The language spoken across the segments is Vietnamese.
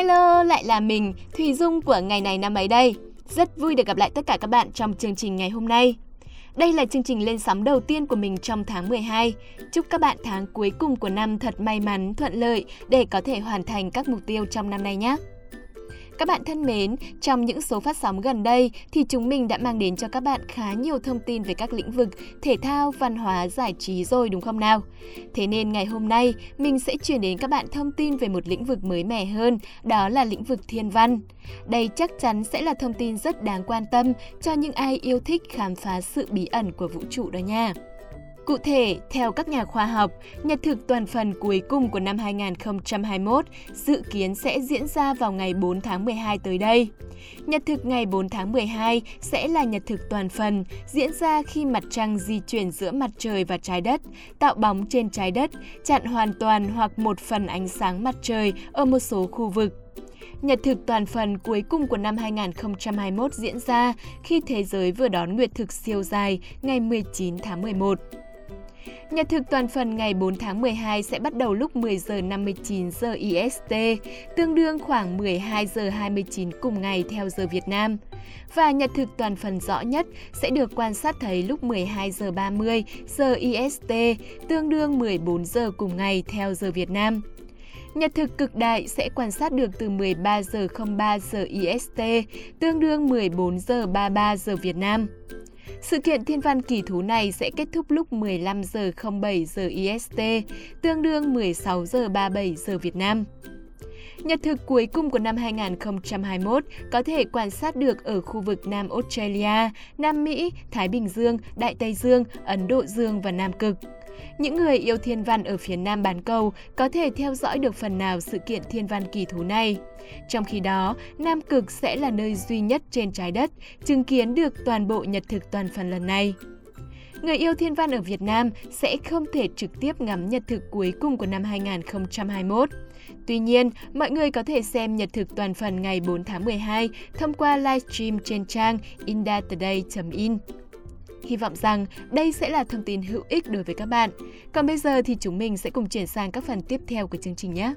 Hello, lại là mình, Thùy Dung của ngày này năm ấy đây. Rất vui được gặp lại tất cả các bạn trong chương trình ngày hôm nay. Đây là chương trình lên sóng đầu tiên của mình trong tháng 12. Chúc các bạn tháng cuối cùng của năm thật may mắn, thuận lợi để có thể hoàn thành các mục tiêu trong năm nay nhé. Các bạn thân mến, trong những số phát sóng gần đây thì chúng mình đã mang đến cho các bạn khá nhiều thông tin về các lĩnh vực thể thao, văn hóa, giải trí rồi đúng không nào? Thế nên ngày hôm nay mình sẽ chuyển đến các bạn thông tin về một lĩnh vực mới mẻ hơn, đó là lĩnh vực thiên văn. Đây chắc chắn sẽ là thông tin rất đáng quan tâm cho những ai yêu thích khám phá sự bí ẩn của vũ trụ đó nha. Cụ thể, theo các nhà khoa học, nhật thực toàn phần cuối cùng của năm 2021 dự kiến sẽ diễn ra vào ngày 4 tháng 12 tới đây. Nhật thực ngày 4 tháng 12 sẽ là nhật thực toàn phần, diễn ra khi mặt trăng di chuyển giữa mặt trời và trái đất, tạo bóng trên trái đất, chặn hoàn toàn hoặc một phần ánh sáng mặt trời ở một số khu vực. Nhật thực toàn phần cuối cùng của năm 2021 diễn ra khi thế giới vừa đón nguyệt thực siêu dài ngày 19 tháng 11. Nhật thực toàn phần ngày 4 tháng 12 sẽ bắt đầu lúc 10 giờ 59 giờ IST, tương đương khoảng 12 giờ 29 cùng ngày theo giờ Việt Nam. Và nhật thực toàn phần rõ nhất sẽ được quan sát thấy lúc 12 giờ 30 giờ IST, tương đương 14 giờ cùng ngày theo giờ Việt Nam. Nhật thực cực đại sẽ quan sát được từ 13 giờ 03 giờ IST, tương đương 14 giờ 33 giờ Việt Nam. Sự kiện thiên văn kỳ thú này sẽ kết thúc lúc 15 giờ 07 giờ IST, tương đương 16 giờ 37 giờ Việt Nam. Nhật thực cuối cùng của năm 2021 có thể quan sát được ở khu vực Nam Australia, Nam Mỹ, Thái Bình Dương, Đại Tây Dương, Ấn Độ Dương và Nam Cực. Những người yêu thiên văn ở phía nam bán cầu có thể theo dõi được phần nào sự kiện thiên văn kỳ thú này. Trong khi đó, Nam Cực sẽ là nơi duy nhất trên trái đất chứng kiến được toàn bộ nhật thực toàn phần lần này. Người yêu thiên văn ở Việt Nam sẽ không thể trực tiếp ngắm nhật thực cuối cùng của năm 2021. Tuy nhiên, mọi người có thể xem nhật thực toàn phần ngày 4 tháng 12 thông qua livestream trên trang indatoday.in. Hy vọng rằng đây sẽ là thông tin hữu ích đối với các bạn. Còn bây giờ thì chúng mình sẽ cùng chuyển sang các phần tiếp theo của chương trình nhé.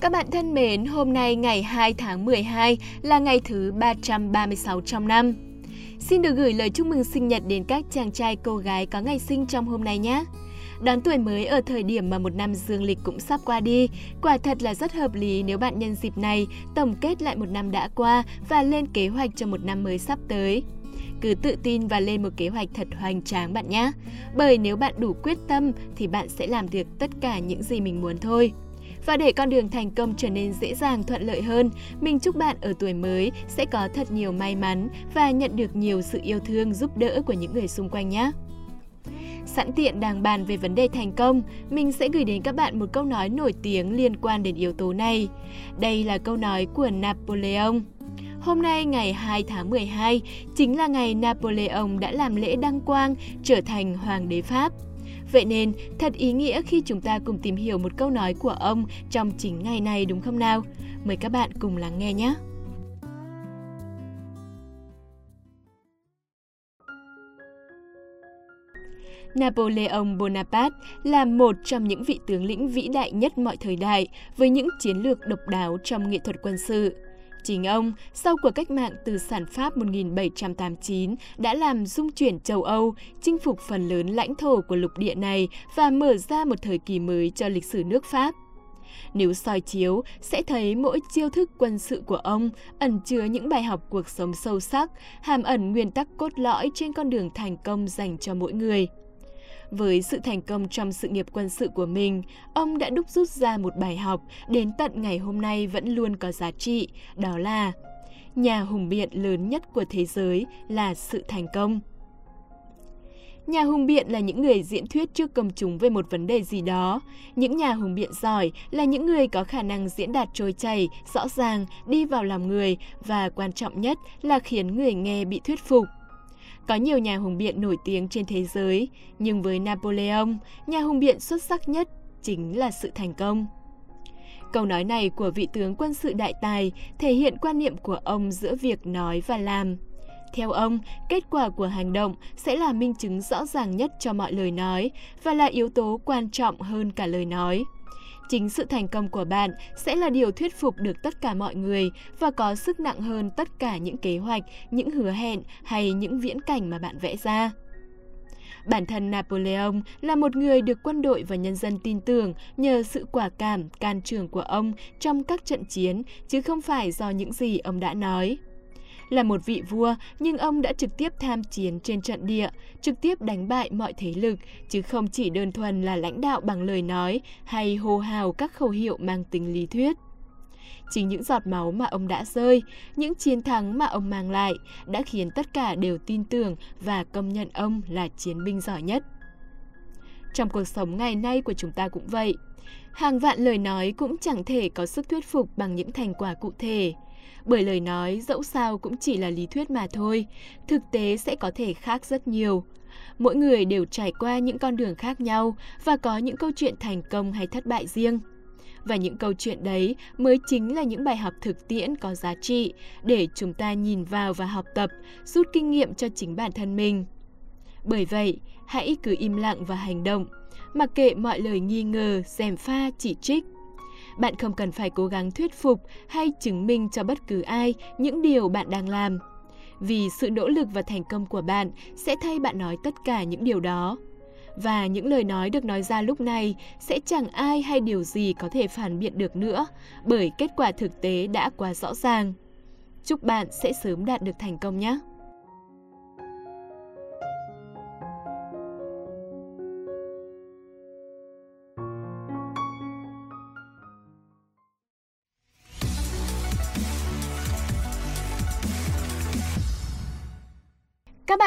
Các bạn thân mến, hôm nay ngày 2 tháng 12 là ngày thứ 336 trong năm. Xin được gửi lời chúc mừng sinh nhật đến các chàng trai cô gái có ngày sinh trong hôm nay nhé. Đón tuổi mới ở thời điểm mà một năm dương lịch cũng sắp qua đi, quả thật là rất hợp lý nếu bạn nhân dịp này tổng kết lại một năm đã qua và lên kế hoạch cho một năm mới sắp tới. Cứ tự tin và lên một kế hoạch thật hoành tráng bạn nhé. Bởi nếu bạn đủ quyết tâm thì bạn sẽ làm được tất cả những gì mình muốn thôi. Và để con đường thành công trở nên dễ dàng thuận lợi hơn, mình chúc bạn ở tuổi mới sẽ có thật nhiều may mắn và nhận được nhiều sự yêu thương giúp đỡ của những người xung quanh nhé. Sẵn tiện đang bàn về vấn đề thành công, mình sẽ gửi đến các bạn một câu nói nổi tiếng liên quan đến yếu tố này. Đây là câu nói của Napoleon. Hôm nay ngày 2 tháng 12 chính là ngày Napoleon đã làm lễ đăng quang trở thành hoàng đế Pháp. Vậy nên, thật ý nghĩa khi chúng ta cùng tìm hiểu một câu nói của ông trong chính ngày này đúng không nào? Mời các bạn cùng lắng nghe nhé! Napoleon Bonaparte là một trong những vị tướng lĩnh vĩ đại nhất mọi thời đại với những chiến lược độc đáo trong nghệ thuật quân sự. Chính ông, sau cuộc cách mạng từ sản Pháp 1789, đã làm dung chuyển châu Âu, chinh phục phần lớn lãnh thổ của lục địa này và mở ra một thời kỳ mới cho lịch sử nước Pháp. Nếu soi chiếu, sẽ thấy mỗi chiêu thức quân sự của ông ẩn chứa những bài học cuộc sống sâu sắc, hàm ẩn nguyên tắc cốt lõi trên con đường thành công dành cho mỗi người. Với sự thành công trong sự nghiệp quân sự của mình, ông đã đúc rút ra một bài học đến tận ngày hôm nay vẫn luôn có giá trị, đó là nhà hùng biện lớn nhất của thế giới là sự thành công. Nhà hùng biện là những người diễn thuyết trước công chúng về một vấn đề gì đó. Những nhà hùng biện giỏi là những người có khả năng diễn đạt trôi chảy, rõ ràng, đi vào lòng người và quan trọng nhất là khiến người nghe bị thuyết phục. Có nhiều nhà hùng biện nổi tiếng trên thế giới, nhưng với Napoleon, nhà hùng biện xuất sắc nhất chính là sự thành công. Câu nói này của vị tướng quân sự đại tài thể hiện quan niệm của ông giữa việc nói và làm. Theo ông, kết quả của hành động sẽ là minh chứng rõ ràng nhất cho mọi lời nói và là yếu tố quan trọng hơn cả lời nói. Chính sự thành công của bạn sẽ là điều thuyết phục được tất cả mọi người và có sức nặng hơn tất cả những kế hoạch, những hứa hẹn hay những viễn cảnh mà bạn vẽ ra. Bản thân Napoleon là một người được quân đội và nhân dân tin tưởng nhờ sự quả cảm, can trường của ông trong các trận chiến, chứ không phải do những gì ông đã nói. Là một vị vua, nhưng ông đã trực tiếp tham chiến trên trận địa, trực tiếp đánh bại mọi thế lực, chứ không chỉ đơn thuần là lãnh đạo bằng lời nói hay hô hào các khẩu hiệu mang tính lý thuyết. Chính những giọt máu mà ông đã rơi, những chiến thắng mà ông mang lại đã khiến tất cả đều tin tưởng và công nhận ông là chiến binh giỏi nhất. Trong cuộc sống ngày nay của chúng ta cũng vậy. Hàng vạn lời nói cũng chẳng thể có sức thuyết phục bằng những thành quả cụ thể. Bởi lời nói dẫu sao cũng chỉ là lý thuyết mà thôi, thực tế sẽ có thể khác rất nhiều. Mỗi người đều trải qua những con đường khác nhau và có những câu chuyện thành công hay thất bại riêng. Và những câu chuyện đấy mới chính là những bài học thực tiễn có giá trị để chúng ta nhìn vào và học tập, rút kinh nghiệm cho chính bản thân mình. Bởi vậy, hãy cứ im lặng và hành động, mặc kệ mọi lời nghi ngờ, dèm pha, chỉ trích. Bạn không cần phải cố gắng thuyết phục hay chứng minh cho bất cứ ai những điều bạn đang làm. Vì sự nỗ lực và thành công của bạn sẽ thay bạn nói tất cả những điều đó. Và những lời nói được nói ra lúc này sẽ chẳng ai hay điều gì có thể phản biện được nữa, bởi kết quả thực tế đã quá rõ ràng. Chúc bạn sẽ sớm đạt được thành công nhé!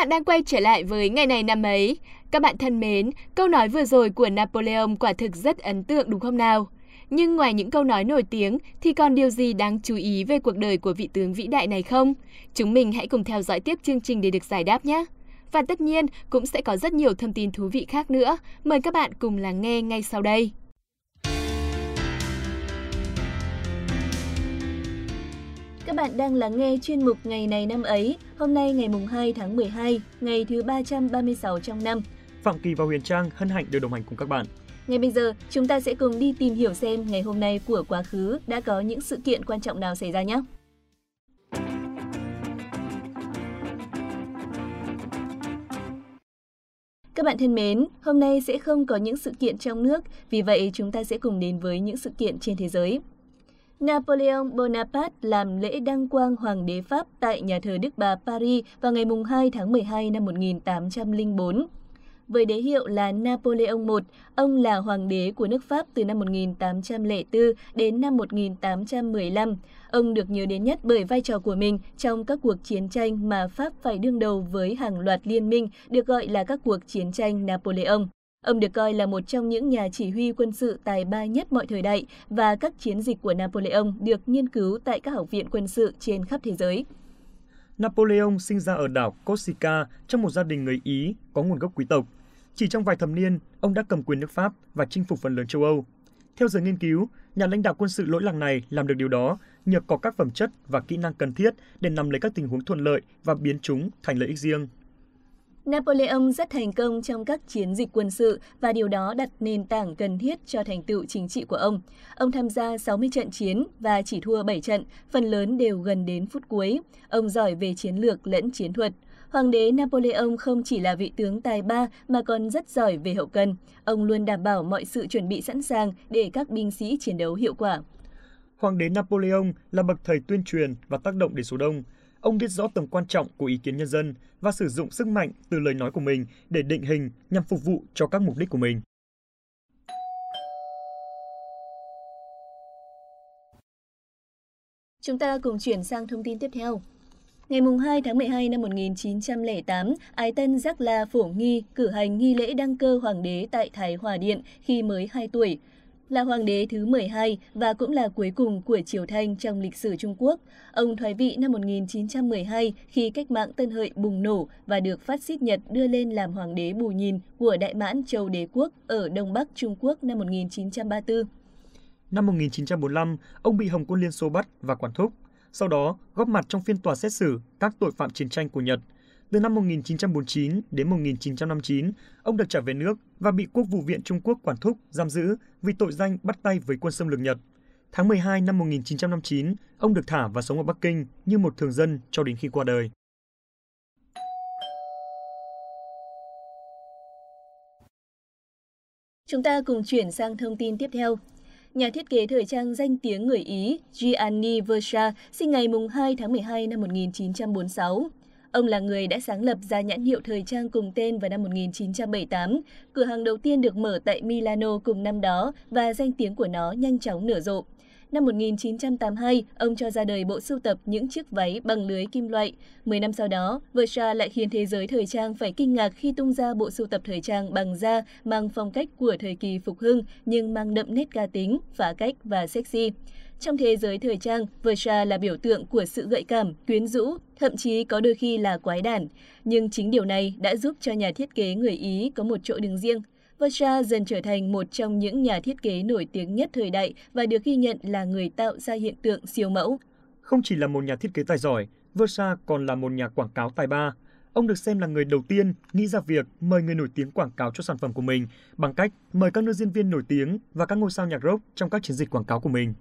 Bạn đang quay trở lại với ngày này năm ấy. Các bạn thân mến, câu nói vừa rồi của Napoleon quả thực rất ấn tượng đúng không nào? Nhưng ngoài những câu nói nổi tiếng thì còn điều gì đáng chú ý về cuộc đời của vị tướng vĩ đại này không? Chúng mình hãy cùng theo dõi tiếp chương trình để được giải đáp nhé. Và tất nhiên cũng sẽ có rất nhiều thông tin thú vị khác nữa. Mời các bạn cùng lắng nghe ngay sau đây. Bạn đang lắng nghe chuyên mục Ngày này năm ấy, hôm nay ngày mùng 2 tháng 12, ngày thứ 336 trong năm. Phạm Kỳ và Huyền Trang hân hạnh được đồng hành cùng các bạn. Ngay bây giờ, chúng ta sẽ cùng đi tìm hiểu xem ngày hôm nay của quá khứ đã có những sự kiện quan trọng nào xảy ra nhé. Các bạn thân mến, hôm nay sẽ không có những sự kiện trong nước, vì vậy chúng ta sẽ cùng đến với những sự kiện trên thế giới. Napoleon Bonaparte làm lễ đăng quang hoàng đế Pháp tại nhà thờ Đức Bà Paris vào ngày 2 tháng 12 năm 1804. Với đế hiệu là Napoleon I, ông là hoàng đế của nước Pháp từ năm 1804 đến năm 1815. Ông được nhớ đến nhất bởi vai trò của mình trong các cuộc chiến tranh mà Pháp phải đương đầu với hàng loạt liên minh được gọi là các cuộc chiến tranh Napoleon. Ông được coi là một trong những nhà chỉ huy quân sự tài ba nhất mọi thời đại và các chiến dịch của Napoleon được nghiên cứu tại các học viện quân sự trên khắp thế giới. Napoleon sinh ra ở đảo Corsica trong một gia đình người Ý có nguồn gốc quý tộc. Chỉ trong vài thập niên, ông đã cầm quyền nước Pháp và chinh phục phần lớn châu Âu. Theo giới nghiên cứu, nhà lãnh đạo quân sự lỗi lạc này làm được điều đó nhờ có các phẩm chất và kỹ năng cần thiết để nắm lấy các tình huống thuận lợi và biến chúng thành lợi ích riêng. Napoleon rất thành công trong các chiến dịch quân sự và điều đó đặt nền tảng cần thiết cho thành tựu chính trị của ông. Ông tham gia 60 trận chiến và chỉ thua 7 trận, phần lớn đều gần đến phút cuối. Ông giỏi về chiến lược lẫn chiến thuật. Hoàng đế Napoleon không chỉ là vị tướng tài ba mà còn rất giỏi về hậu cần. Ông luôn đảm bảo mọi sự chuẩn bị sẵn sàng để các binh sĩ chiến đấu hiệu quả. Hoàng đế Napoleon là bậc thầy tuyên truyền và tác động đến số đông. Ông biết rõ tầm quan trọng của ý kiến nhân dân và sử dụng sức mạnh từ lời nói của mình để định hình nhằm phục vụ cho các mục đích của mình. Chúng ta cùng chuyển sang thông tin tiếp theo. Ngày 2 tháng 12 năm 1908, Ái Tân Giác La Phổ Nghi cử hành nghi lễ đăng cơ hoàng đế tại Thái Hòa Điện khi mới 2 tuổi là hoàng đế thứ 12 và cũng là cuối cùng của Triều Thanh trong lịch sử Trung Quốc. Ông thoái vị năm 1912 khi cách mạng Tân Hợi bùng nổ và được phát xít Nhật đưa lên làm hoàng đế bù nhìn của Đại mãn Châu Đế Quốc ở Đông Bắc Trung Quốc năm 1934. Năm 1945, ông bị Hồng quân Liên Xô bắt và quản thúc. Sau đó, góp mặt trong phiên tòa xét xử các tội phạm chiến tranh của Nhật. Từ năm 1949 đến 1959, ông được trả về nước và bị Quốc vụ viện Trung Quốc quản thúc, giam giữ vì tội danh bắt tay với quân xâm lược Nhật. Tháng 12 năm 1959, ông được thả và sống ở Bắc Kinh như một thường dân cho đến khi qua đời. Chúng ta cùng chuyển sang thông tin tiếp theo. Nhà thiết kế thời trang danh tiếng người Ý Gianni Versace sinh ngày 2 tháng 12 năm 1946. Ông là người đã sáng lập ra nhãn hiệu thời trang cùng tên vào năm 1978. Cửa hàng đầu tiên được mở tại Milano cùng năm đó và danh tiếng của nó nhanh chóng nở rộ. Năm 1982, ông cho ra đời bộ sưu tập những chiếc váy bằng lưới kim loại. Mười năm sau đó, Versace lại khiến thế giới thời trang phải kinh ngạc khi tung ra bộ sưu tập thời trang bằng da mang phong cách của thời kỳ phục hưng nhưng mang đậm nét ca tính, phá cách và sexy. Trong thế giới thời trang, Versace là biểu tượng của sự gợi cảm, quyến rũ, thậm chí có đôi khi là quái đản. Nhưng chính điều này đã giúp cho nhà thiết kế người Ý có một chỗ đứng riêng. Versace dần trở thành một trong những nhà thiết kế nổi tiếng nhất thời đại và được ghi nhận là người tạo ra hiện tượng siêu mẫu. Không chỉ là một nhà thiết kế tài giỏi, Versace còn là một nhà quảng cáo tài ba. Ông được xem là người đầu tiên nghĩ ra việc mời người nổi tiếng quảng cáo cho sản phẩm của mình bằng cách mời các nữ diễn viên nổi tiếng và các ngôi sao nhạc rock trong các chiến dịch quảng cáo của mình.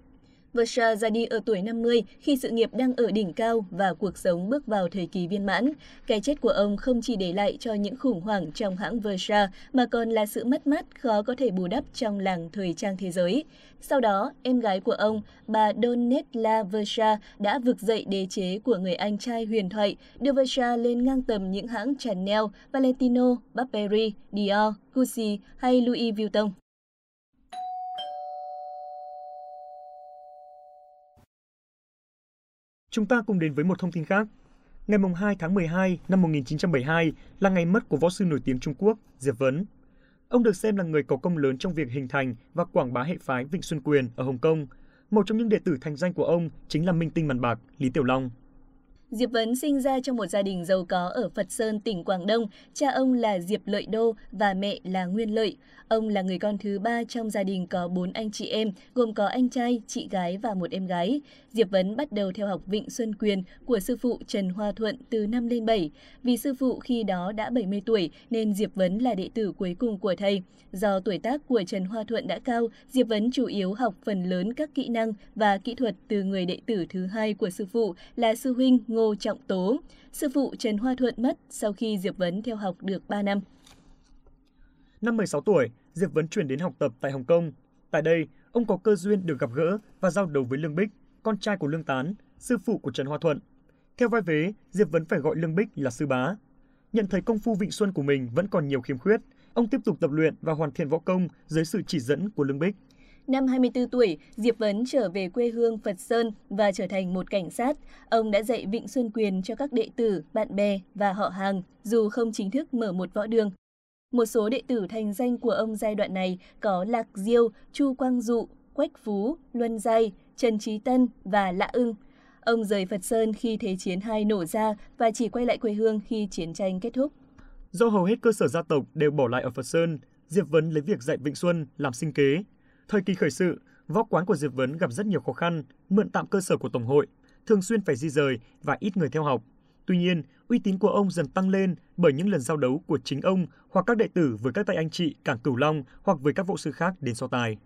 Versace ra đi ở tuổi 50 khi sự nghiệp đang ở đỉnh cao và cuộc sống bước vào thời kỳ viên mãn. Cái chết của ông không chỉ để lại cho những khủng hoảng trong hãng Versace mà còn là sự mất mát khó có thể bù đắp trong làng thời trang thế giới. Sau đó, em gái của ông, bà Donatella Versace đã vực dậy đế chế của người anh trai huyền thoại, đưa Versace lên ngang tầm những hãng Chanel, Valentino, Burberry, Dior, Gucci hay Louis Vuitton. Chúng ta cùng đến với một thông tin khác. Ngày 2 tháng 12 năm 1972 là ngày mất của võ sư nổi tiếng Trung Quốc, Diệp Vấn. Ông được xem là người có công lớn trong việc hình thành và quảng bá hệ phái Vịnh Xuân Quyền ở Hồng Kông. Một trong những đệ tử thành danh của ông chính là minh tinh màn bạc Lý Tiểu Long. Diệp Vấn sinh ra trong một gia đình giàu có ở Phật Sơn, tỉnh Quảng Đông. Cha ông là Diệp Lợi Đô và mẹ là Nguyên Lợi. Ông là người con thứ ba trong gia đình có bốn anh chị em, gồm có anh trai, chị gái và một em gái. Diệp Vấn bắt đầu theo học Vịnh Xuân Quyền của sư phụ Trần Hoa Thuận từ năm lên 7. Vì sư phụ khi đó đã 70 tuổi nên Diệp Vấn là đệ tử cuối cùng của thầy. Do tuổi tác của Trần Hoa Thuận đã cao, Diệp Vấn chủ yếu học phần lớn các kỹ năng và kỹ thuật từ người đệ tử thứ hai của sư phụ là sư huynh Ngô Trọng Tố. Sư phụ Trần Hoa Thuận mất sau khi Diệp Vấn theo học được 3 năm. Năm 16 tuổi, Diệp Vấn chuyển đến học tập tại Hồng Kông. Tại đây, ông có cơ duyên được gặp gỡ và giao đấu với Lương Bích, con trai của Lương Tán, sư phụ của Trần Hoa Thuận. Theo vai vế, Diệp Vấn phải gọi Lương Bích là sư bá. Nhận thấy công phu Vịnh Xuân của mình vẫn còn nhiều khiếm khuyết, ông tiếp tục tập luyện và hoàn thiện võ công dưới sự chỉ dẫn của Lương Bích. Năm 24 tuổi, Diệp Vấn trở về quê hương Phật Sơn và trở thành một cảnh sát. Ông đã dạy Vịnh Xuân Quyền cho các đệ tử, bạn bè và họ hàng, dù không chính thức mở một võ đường. Một số đệ tử thành danh của ông giai đoạn này có Lạc Diêu, Chu Quang Dụ, Quách Phú, Luân Giai, Trần Trí Tân và Lạ Ưng. Ông rời Phật Sơn khi Thế chiến II nổ ra và chỉ quay lại quê hương khi chiến tranh kết thúc. Do hầu hết cơ sở gia tộc đều bỏ lại ở Phật Sơn, Diệp Vấn lấy việc dạy Vịnh Xuân làm sinh kế. Thời kỳ khởi sự, võ quán của Diệp Vấn gặp rất nhiều khó khăn, mượn tạm cơ sở của Tổng hội, thường xuyên phải di rời và ít người theo học. Tuy nhiên, uy tín của ông dần tăng lên bởi những lần giao đấu của chính ông hoặc các đệ tử với các tay anh chị Cảng Cửu Long hoặc với các võ sư khác đến so tài.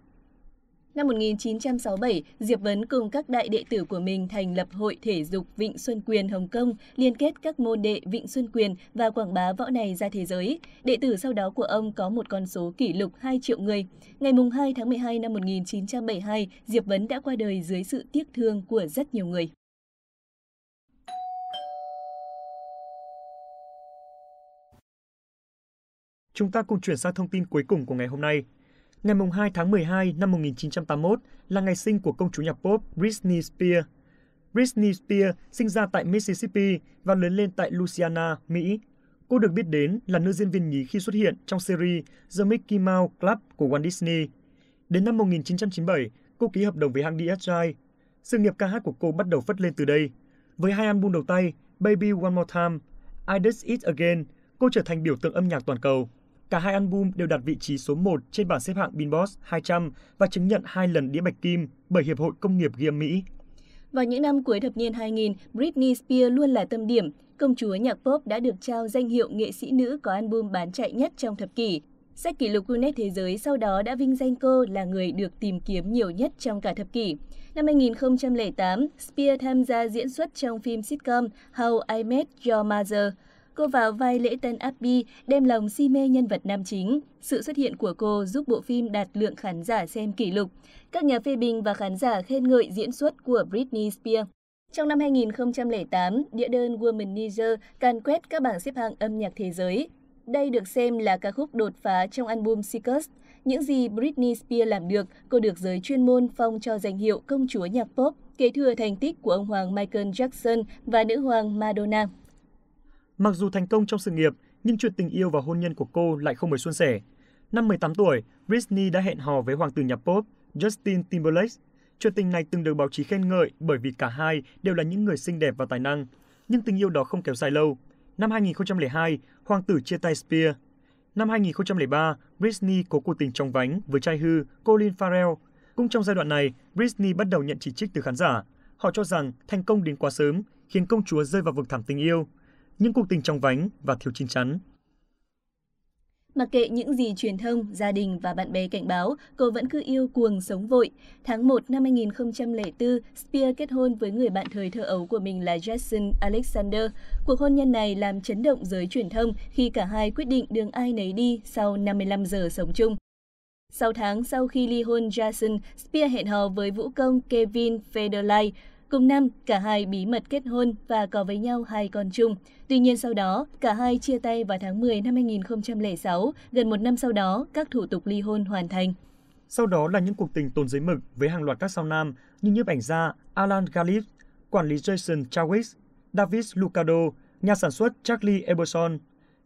Năm 1967, Diệp Vấn cùng các đại đệ tử của mình thành lập Hội Thể dục Vịnh Xuân Quyền Hồng Kông, liên kết các môn đệ Vịnh Xuân Quyền và quảng bá võ này ra thế giới. Đệ tử sau đó của ông có một con số kỷ lục 2 triệu người. Ngày 2 tháng 12 năm 1972, Diệp Vấn đã qua đời dưới sự tiếc thương của rất nhiều người. Chúng ta cùng chuyển sang thông tin cuối cùng của ngày hôm nay. Ngày 2 tháng 12 năm 1981 là ngày sinh của công chúa nhạc pop Britney Spears. Britney Spears sinh ra tại Mississippi và lớn lên tại Louisiana, Mỹ. Cô được biết đến là nữ diễn viên nhí khi xuất hiện trong series The Mickey Mouse Club của Walt Disney. Đến năm 1997, cô ký hợp đồng với hãng DSI. Sự nghiệp ca hát của cô bắt đầu phất lên từ đây. Với hai album đầu tay, Baby One More Time, I Did It Again, cô trở thành biểu tượng âm nhạc toàn cầu. Cả hai album đều đạt vị trí số 1 trên bảng xếp hạng Billboard 200 và chứng nhận hai lần đĩa bạch kim bởi Hiệp hội Công nghiệp ghi âm Mỹ. Vào những năm cuối thập niên 2000, Britney Spears luôn là tâm điểm. Công chúa nhạc pop đã được trao danh hiệu nghệ sĩ nữ có album bán chạy nhất trong thập kỷ. Sách kỷ lục Guinness Thế giới sau đó đã vinh danh cô là người được tìm kiếm nhiều nhất trong cả thập kỷ. Năm 2008, Spears tham gia diễn xuất trong phim sitcom How I Met Your Mother. Cô vào vai lễ tân Abby, đem lòng si mê nhân vật nam chính. Sự xuất hiện của cô giúp bộ phim đạt lượng khán giả xem kỷ lục. Các nhà phê bình và khán giả khen ngợi diễn xuất của Britney Spears. Trong năm 2008, đĩa đơn Womanizer can quét các bảng xếp hạng âm nhạc thế giới. Đây được xem là ca khúc đột phá trong album Seekers. Những gì Britney Spears làm được, cô được giới chuyên môn phong cho danh hiệu công chúa nhạc pop, kế thừa thành tích của ông hoàng Michael Jackson và nữ hoàng Madonna. Mặc dù thành công trong sự nghiệp, nhưng chuyện tình yêu và hôn nhân của cô lại không mấy suôn sẻ. Năm 18 tuổi, Britney đã hẹn hò với hoàng tử nhạc pop Justin Timberlake. Chuyện tình này từng được báo chí khen ngợi bởi vì cả hai đều là những người xinh đẹp và tài năng. Nhưng tình yêu đó không kéo dài lâu. Năm 2002, hoàng tử chia tay Spears. Năm 2003, Britney có cuộc tình trong vánh với trai hư Colin Farrell. Cũng trong giai đoạn này, Britney bắt đầu nhận chỉ trích từ khán giả. Họ cho rằng thành công đến quá sớm, khiến công chúa rơi vào vực thẳm tình yêu những cuộc tình trong vánh và thiếu chín chắn. Mặc kệ những gì truyền thông, gia đình và bạn bè cảnh báo, cô vẫn cứ yêu cuồng sống vội. Tháng 1 năm 2004, Spears kết hôn với người bạn thời thơ ấu của mình là Jason Alexander. Cuộc hôn nhân này làm chấn động giới truyền thông khi cả hai quyết định đường ai nấy đi sau 55 giờ sống chung. Sau tháng sau khi ly hôn Jason, Spears hẹn hò với vũ công Kevin Federline, Cùng năm, cả hai bí mật kết hôn và có với nhau hai con chung. Tuy nhiên sau đó, cả hai chia tay vào tháng 10 năm 2006, gần một năm sau đó, các thủ tục ly hôn hoàn thành. Sau đó là những cuộc tình tồn giấy mực với hàng loạt các sao nam như nhiếp ảnh gia Alan Galip, quản lý Jason Chawis, David Lucado, nhà sản xuất Charlie Eberson.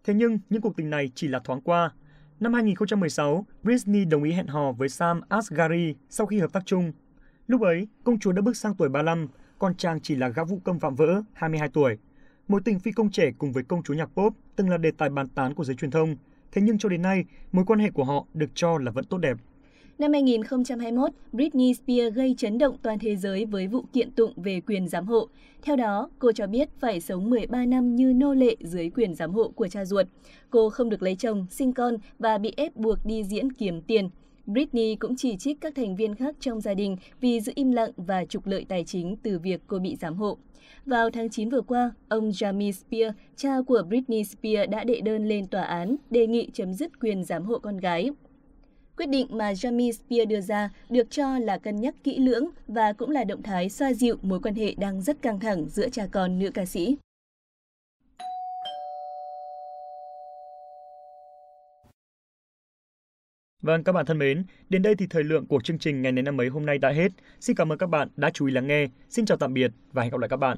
Thế nhưng, những cuộc tình này chỉ là thoáng qua. Năm 2016, Britney đồng ý hẹn hò với Sam Asghari sau khi hợp tác chung Lúc ấy, công chúa đã bước sang tuổi 35, còn chàng chỉ là gã vũ công vạm vỡ, 22 tuổi. Mối tình phi công trẻ cùng với công chúa nhạc pop từng là đề tài bàn tán của giới truyền thông, thế nhưng cho đến nay, mối quan hệ của họ được cho là vẫn tốt đẹp. Năm 2021, Britney Spears gây chấn động toàn thế giới với vụ kiện tụng về quyền giám hộ. Theo đó, cô cho biết phải sống 13 năm như nô lệ dưới quyền giám hộ của cha ruột. Cô không được lấy chồng, sinh con và bị ép buộc đi diễn kiếm tiền. Britney cũng chỉ trích các thành viên khác trong gia đình vì giữ im lặng và trục lợi tài chính từ việc cô bị giám hộ. Vào tháng 9 vừa qua, ông Jamie Spears, cha của Britney Spears đã đệ đơn lên tòa án đề nghị chấm dứt quyền giám hộ con gái. Quyết định mà Jamie Spears đưa ra được cho là cân nhắc kỹ lưỡng và cũng là động thái xoa dịu mối quan hệ đang rất căng thẳng giữa cha con nữ ca sĩ. Vâng, các bạn thân mến, đến đây thì thời lượng của chương trình ngày này năm ấy hôm nay đã hết. Xin cảm ơn các bạn đã chú ý lắng nghe. Xin chào tạm biệt và hẹn gặp lại các bạn.